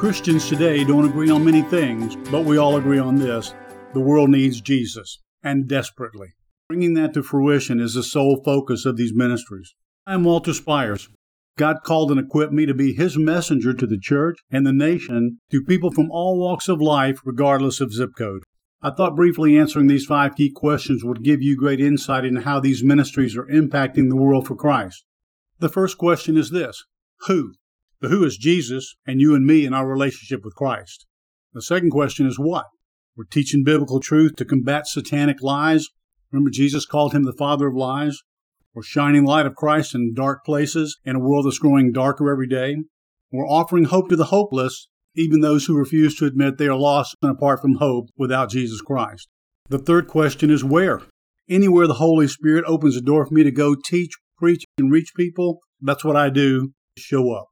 Christians today don't agree on many things, but we all agree on this. The world needs Jesus, and desperately. Bringing that to fruition is the sole focus of these ministries. I'm Walter Spires. God called and equipped me to be His messenger to the church and the nation to people from all walks of life, regardless of zip code. I thought briefly answering these five key questions would give you great insight into how these ministries are impacting the world for Christ. The first question is this Who? The who is Jesus and you and me in our relationship with Christ. The second question is what? We're teaching biblical truth to combat satanic lies. Remember, Jesus called him the father of lies. We're shining light of Christ in dark places in a world that's growing darker every day. We're offering hope to the hopeless, even those who refuse to admit they are lost and apart from hope without Jesus Christ. The third question is where? Anywhere the Holy Spirit opens a door for me to go teach, preach, and reach people, that's what I do. Show up.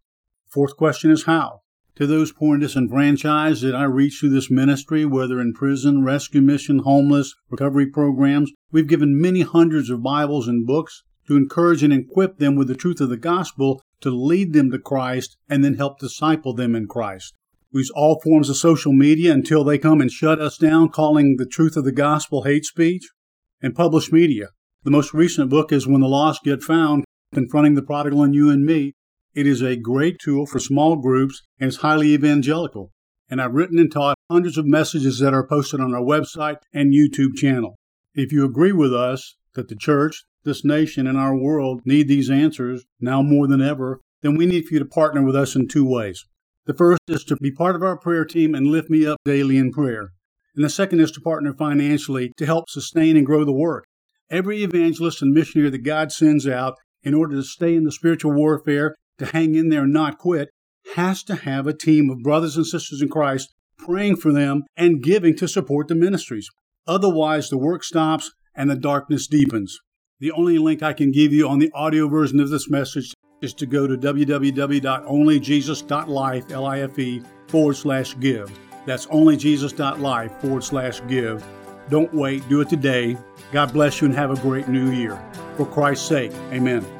Fourth question is how? To those poor and disenfranchised that I reach through this ministry, whether in prison, rescue mission, homeless, recovery programs, we've given many hundreds of Bibles and books to encourage and equip them with the truth of the gospel to lead them to Christ and then help disciple them in Christ. We use all forms of social media until they come and shut us down, calling the truth of the gospel hate speech, and published media. The most recent book is When the Lost Get Found Confronting the Prodigal and You and Me, it is a great tool for small groups and is highly evangelical. And I've written and taught hundreds of messages that are posted on our website and YouTube channel. If you agree with us that the church, this nation, and our world need these answers now more than ever, then we need for you to partner with us in two ways. The first is to be part of our prayer team and lift me up daily in prayer. And the second is to partner financially to help sustain and grow the work. Every evangelist and missionary that God sends out in order to stay in the spiritual warfare to hang in there and not quit has to have a team of brothers and sisters in Christ praying for them and giving to support the ministries. Otherwise, the work stops and the darkness deepens. The only link I can give you on the audio version of this message is to go to www.onlyjesus.life, L-I-F-E, forward slash give. That's onlyjesus.life forward slash give. Don't wait, do it today. God bless you and have a great new year. For Christ's sake, amen.